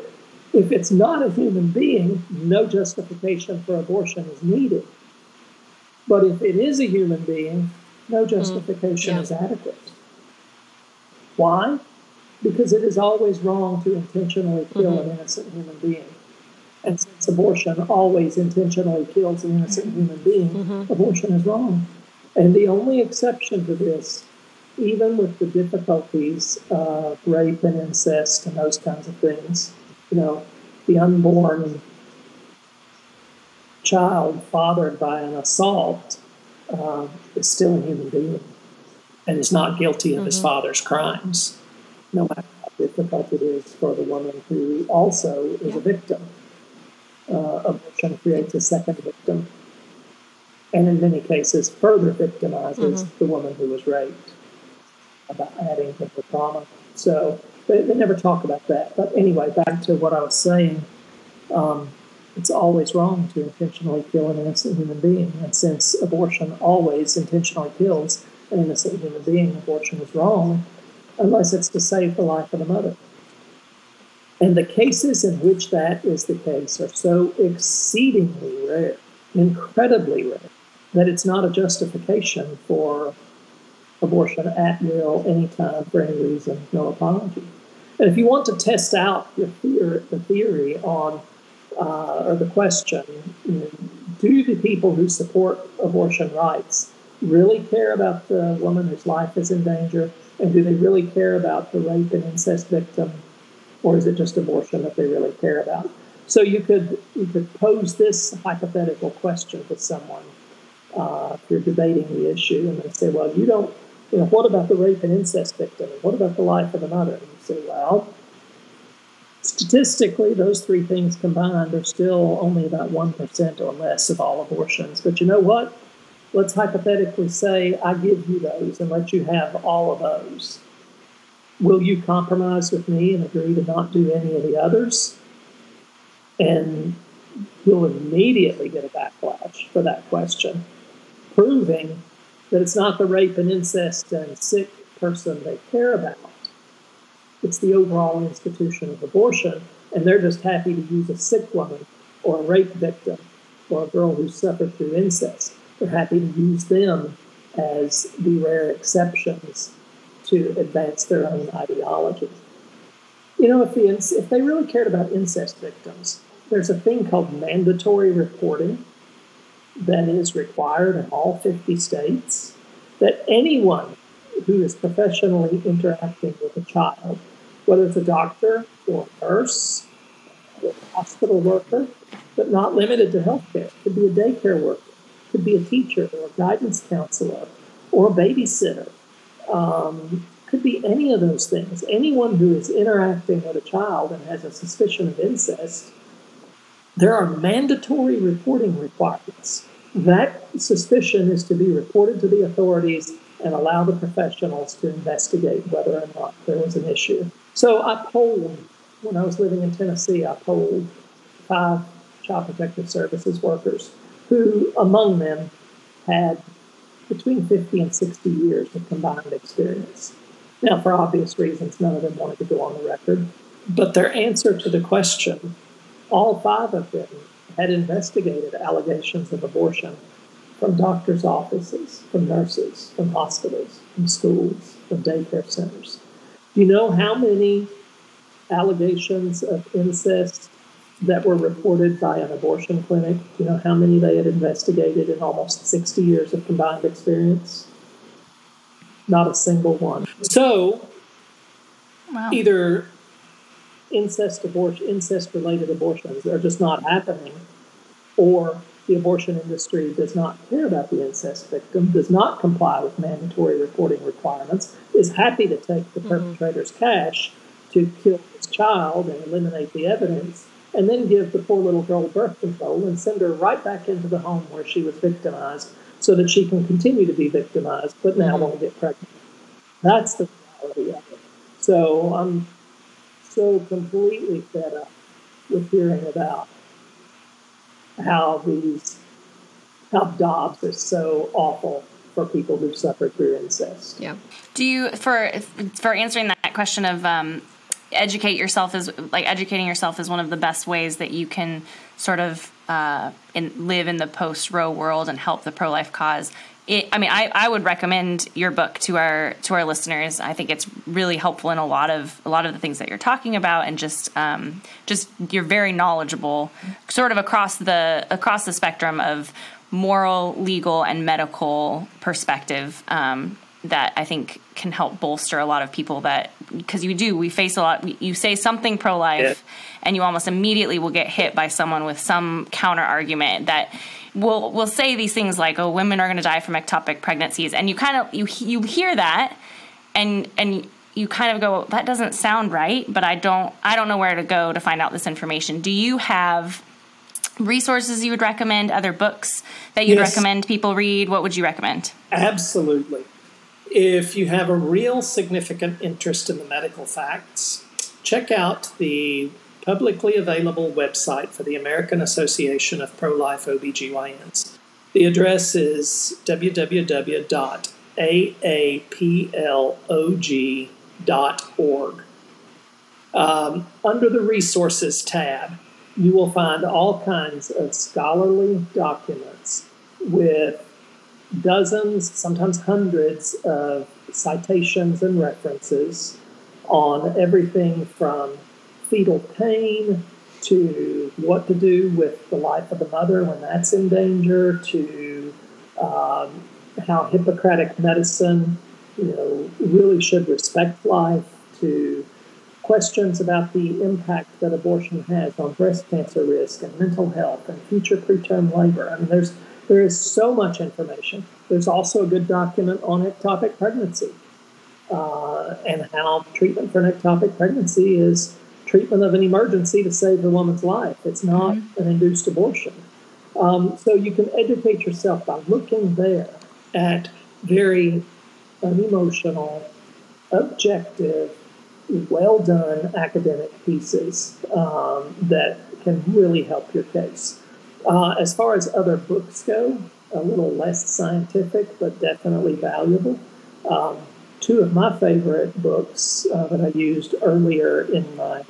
If it's not a human being, no justification for abortion is needed. But if it is a human being, no mm-hmm. justification mm, yeah. is adequate. Why? Because it is always wrong to intentionally kill mm-hmm. an innocent human being. And since abortion always intentionally kills an innocent human being, mm-hmm. abortion is wrong. And the only exception to this even with the difficulties of rape and incest and those kinds of things, you know, the unborn child fathered by an assault uh, is still a human being and is not guilty of mm-hmm. his father's crimes, no matter how difficult it is for the woman who also is yeah. a victim. Uh, abortion creates a second victim, and in many cases, further victimizes mm-hmm. the woman who was raped about adding to the trauma. So they, they never talk about that. But anyway, back to what I was saying. Um, it's always wrong to intentionally kill an innocent human being. And since abortion always intentionally kills an innocent human being, abortion is wrong unless it's to save the life of the mother. And the cases in which that is the case are so exceedingly rare, incredibly rare, that it's not a justification for abortion at will, anytime, for any reason, no apology. And if you want to test out your theory, the theory on, uh, or the question, you know, do the people who support abortion rights really care about the woman whose life is in danger? And do they really care about the rape and incest victim? Or is it just abortion that they really care about? So you could you could pose this hypothetical question to someone uh, if you're debating the issue, and they say, "Well, you don't you know, what about the rape and incest victim? What about the life of the mother? And you say, well, statistically, those three things combined are still only about 1% or less of all abortions. But you know what? Let's hypothetically say I give you those and let you have all of those. Will you compromise with me and agree to not do any of the others? And you'll immediately get a backlash for that question, proving that it's not the rape and incest and sick person they care about. It's the overall institution of abortion, and they're just happy to use a sick woman or a rape victim or a girl who suffered through incest. They're happy to use them as the rare exceptions to advance their own ideology. You know, if, the, if they really cared about incest victims, there's a thing called mandatory reporting that is required in all 50 states that anyone who is professionally interacting with a child, whether it's a doctor or a nurse or a hospital worker, but not limited to healthcare, could be a daycare worker, could be a teacher or a guidance counselor or a babysitter, um, could be any of those things. Anyone who is interacting with a child and has a suspicion of incest, there are mandatory reporting requirements. That suspicion is to be reported to the authorities and allow the professionals to investigate whether or not there was an issue. So I polled, when I was living in Tennessee, I polled five Child Protective Services workers who, among them, had between 50 and 60 years of combined experience. Now, for obvious reasons, none of them wanted to go on the record. But their answer to the question, all five of them had investigated allegations of abortion from doctors' offices, from nurses, from hospitals, from schools, from daycare centers. Do you know how many allegations of incest that were reported by an abortion clinic? Do you know how many they had investigated in almost 60 years of combined experience? Not a single one. So, wow. either incest abortion, incest related abortions are just not happening, or the abortion industry does not care about the incest victim, does not comply with mandatory reporting requirements, is happy to take the mm-hmm. perpetrator's cash to kill his child and eliminate the evidence, and then give the poor little girl birth control and send her right back into the home where she was victimized so that she can continue to be victimized, but now mm-hmm. won't get pregnant. That's the reality of it. So I'm so completely fed up with hearing about how these how Dobbs is so awful for people who've suffered through incest. Yeah. Do you for for answering that question of um, educate yourself is like educating yourself is one of the best ways that you can sort of uh, in, live in the post Roe world and help the pro life cause. It, I mean, I, I would recommend your book to our to our listeners. I think it's really helpful in a lot of a lot of the things that you're talking about, and just um, just you're very knowledgeable, sort of across the across the spectrum of moral, legal, and medical perspective. Um, that I think can help bolster a lot of people that because you do we face a lot. You say something pro life, yeah. and you almost immediately will get hit by someone with some counter argument that will will say these things like, "Oh, women are going to die from ectopic pregnancies," and you kind of you you hear that, and and you kind of go, "That doesn't sound right," but I don't I don't know where to go to find out this information. Do you have resources you would recommend? Other books that you'd yes. recommend people read? What would you recommend? Absolutely. If you have a real significant interest in the medical facts, check out the publicly available website for the American Association of Pro Life OBGYNs. The address is www.aaplog.org. Um, under the Resources tab, you will find all kinds of scholarly documents with dozens, sometimes hundreds of citations and references on everything from fetal pain to what to do with the life of the mother when that's in danger to um, how Hippocratic medicine, you know, really should respect life to questions about the impact that abortion has on breast cancer risk and mental health and future preterm labor. I mean, there's there is so much information. There's also a good document on ectopic pregnancy uh, and how treatment for an ectopic pregnancy is treatment of an emergency to save the woman's life. It's not mm-hmm. an induced abortion. Um, so you can educate yourself by looking there at very unemotional, objective, well done academic pieces um, that can really help your case. Uh, as far as other books go, a little less scientific, but definitely valuable. Um, two of my favorite books uh, that I used earlier in my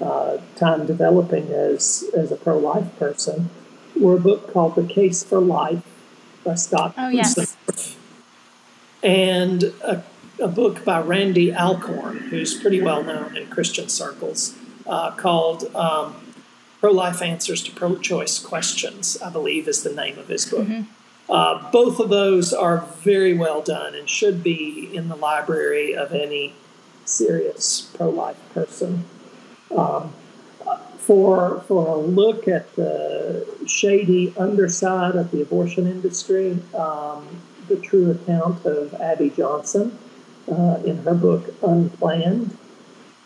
uh, time developing as, as a pro life person were a book called The Case for Life by Scott. Oh, yes. And a, a, book by Randy Alcorn, who's pretty well known in Christian circles, uh, called um, Pro Life Answers to Pro Choice Questions, I believe is the name of his book. Mm-hmm. Uh, both of those are very well done and should be in the library of any serious pro life person. Um, for, for a look at the shady underside of the abortion industry, um, the true account of Abby Johnson uh, in her book Unplanned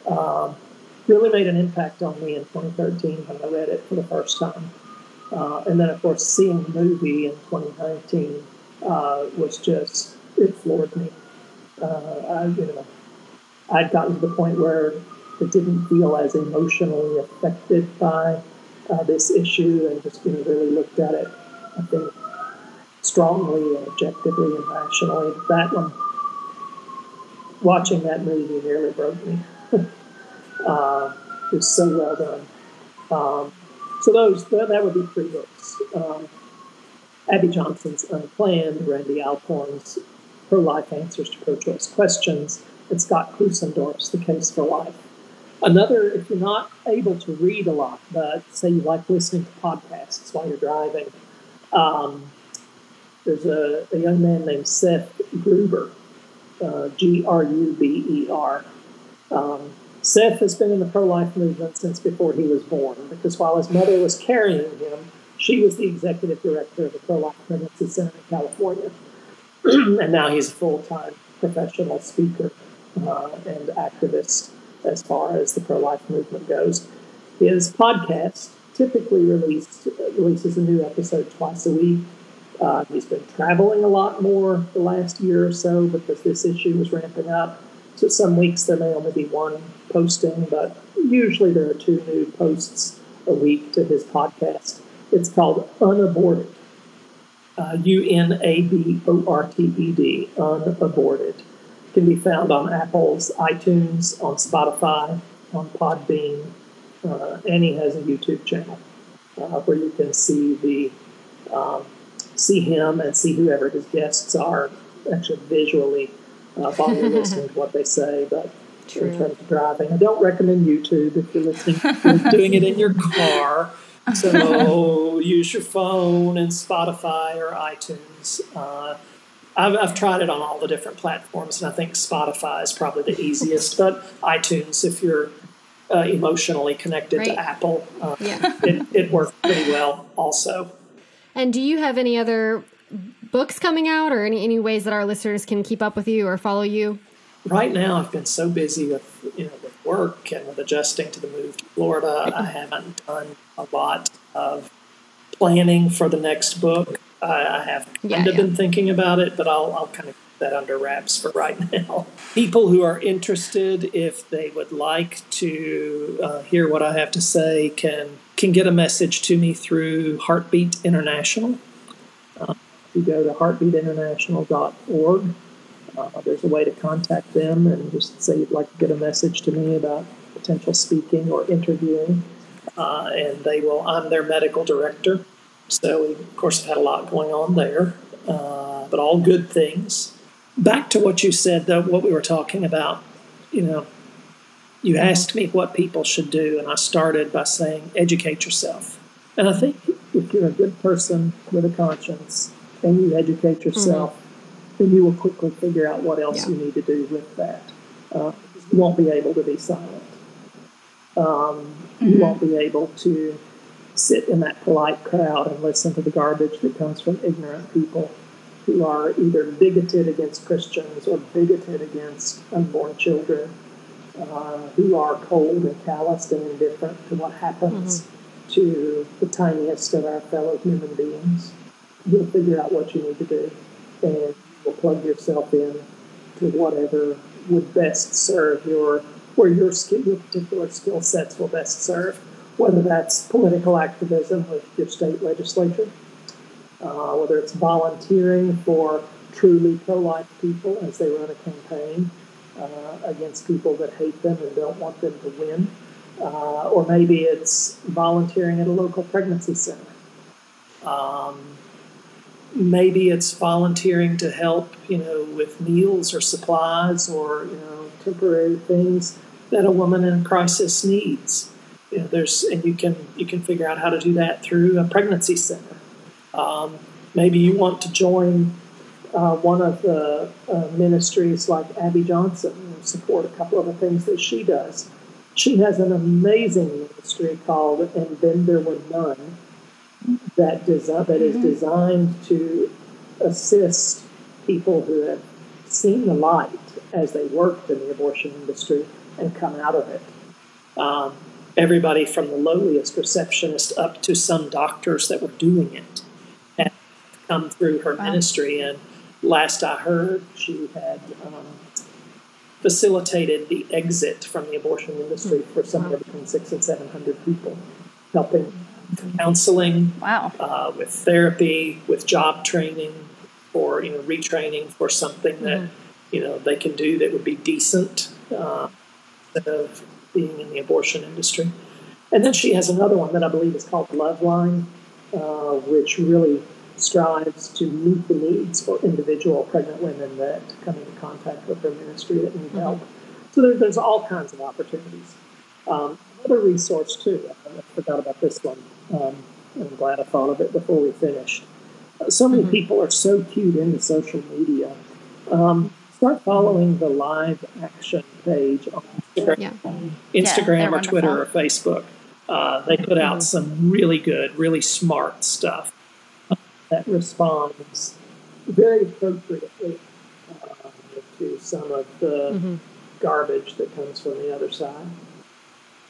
um, really made an impact on me in 2013 when I read it for the first time. Uh, and then, of course, seeing the movie in 2019 uh, was just, it floored me. Uh, I, you know, I'd gotten to the point where it didn't feel as emotionally affected by uh, this issue and just, you know, really looked at it, I think, strongly and objectively and rationally. That one, watching that movie nearly broke me. uh, it was so well done. Um, so those that, that would be three books. Um, Abby Johnson's Unplanned, Randy Alcorn's Pro-Life Answers to Pro-Choice Questions, and Scott Klusendorf's The Case for Life. Another, if you're not able to read a lot, but say you like listening to podcasts while you're driving, um, there's a, a, young man named Seth Gruber, uh, G R U B E R. Um, Seth has been in the pro life movement since before he was born because while his mother was carrying him, she was the executive director of the Pro Life Pregnancy Center in California. and now he's a full time professional speaker uh, and activist as far as the pro life movement goes. His podcast typically released, releases a new episode twice a week. Uh, he's been traveling a lot more the last year or so because this issue was ramping up. So some weeks there may only be one posting, but usually there are two new posts a week to his podcast. It's called Unaborted. Uh, U N A B O R T E D, Unaborted. Can be found on Apple's iTunes, on Spotify, on Podbean, uh, and he has a YouTube channel uh, where you can see the um, see him and see whoever his guests are actually visually uh, while you're listening to what they say. But True. in terms of driving, I don't recommend YouTube if you're listening. You're doing it in your car. So use your phone and Spotify or iTunes. I've, I've tried it on all the different platforms, and I think Spotify is probably the easiest. but iTunes, if you're uh, emotionally connected right. to Apple, uh, yeah. it, it works pretty well also. And do you have any other books coming out or any, any ways that our listeners can keep up with you or follow you? Right now, I've been so busy with you know with work and with adjusting to the move to Florida. I haven't done a lot of planning for the next book. I, I have yeah, kind of yeah. been thinking about it, but I'll, I'll kind of keep that under wraps for right now. People who are interested, if they would like to uh, hear what I have to say, can can get a message to me through Heartbeat International. Uh, you go to heartbeatinternational.org, uh, there's a way to contact them and just say you'd like to get a message to me about potential speaking or interviewing. Uh, and they will, I'm their medical director. So we, of course, have had a lot going on there, uh, but all good things. Back to what you said, though, what we were talking about, you know, you asked me what people should do, and I started by saying, educate yourself. And I think if you're a good person with a conscience, and you educate yourself, mm-hmm. then you will quickly figure out what else yeah. you need to do with that. Uh, you won't be able to be silent. Um, mm-hmm. You won't be able to sit in that polite crowd and listen to the garbage that comes from ignorant people who are either bigoted against Christians or bigoted against unborn children, uh, who are cold and calloused and indifferent to what happens mm-hmm. to the tiniest of our fellow human beings you'll figure out what you need to do and you'll plug yourself in to whatever would best serve your where your skill your particular skill sets will best serve whether that's political activism with your state legislature uh, whether it's volunteering for truly pro-life people as they run a campaign uh, against people that hate them and don't want them to win uh, or maybe it's volunteering at a local pregnancy center um, maybe it's volunteering to help, you know, with meals or supplies or, you know, temporary things that a woman in crisis needs. You know, there's and you can you can figure out how to do that through a pregnancy center. Um, maybe you want to join uh, one of the uh, ministries like Abby Johnson and support a couple of the things that she does. She has an amazing ministry called And Then There Were None that, desi- that is designed to assist people who have seen the light as they worked in the abortion industry and come out of it. Um, everybody from the lowliest receptionist up to some doctors that were doing it had come through her Wow. ministry. And last I heard, she had um, facilitated the exit from the abortion industry for somewhere between six and seven hundred people, helping counseling, Wow. uh, with therapy, with job training, or you know retraining for something that you know they can do that would be decent uh, instead of being in the abortion industry. And then she has another one that I believe is called Loveline, uh, which really strives to meet the needs for individual pregnant women that come into contact with her ministry that need help. So there, there's all kinds of opportunities. Um, another resource too. I forgot about this one. Um, I'm glad I thought of it before we finished. Uh, so many people are so cued into social media. Um, start following the live action page on Instagram, Yeah. Instagram they're or Twitter or. Facebook. Uh, they put out some really good, really smart stuff uh, that responds very appropriately uh, to some of the garbage that comes from the other side.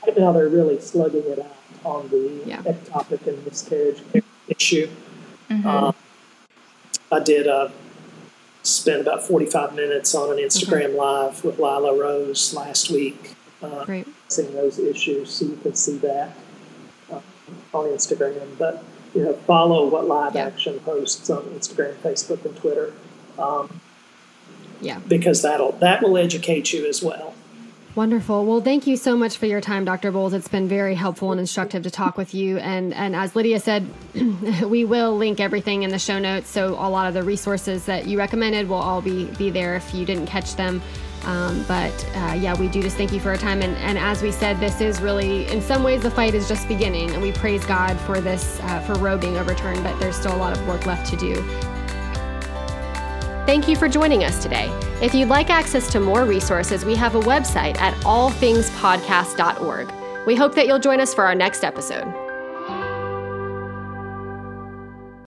Right now, they're really slugging it out on the Yeah. ectopic and miscarriage care issue. Uh, I did uh, spend about 45 minutes on an Instagram live with Lila Rose last week, uh, Great. discussing those issues, so you can see that uh, on Instagram. But you know, follow what Live Yeah. Action posts on Instagram, Facebook, and Twitter, um, Yeah. because that'll that will educate you as well. Wonderful. Well, thank you so much for your time, Dr. Boles. It's been very helpful and instructive to talk with you. And and as Lydia said, we will link everything in the show notes. So a lot of the resources that you recommended will all be be there if you didn't catch them. Um, but uh, yeah, we do just thank you for your time. And, and as we said, this is really, in some ways, the fight is just beginning. And we praise God for this, uh, for Roe being overturned, but there's still a lot of work left to do. Thank you for joining us today. If you'd like access to more resources, we have a website at allthingspodcast.org. We hope that you'll join us for our next episode.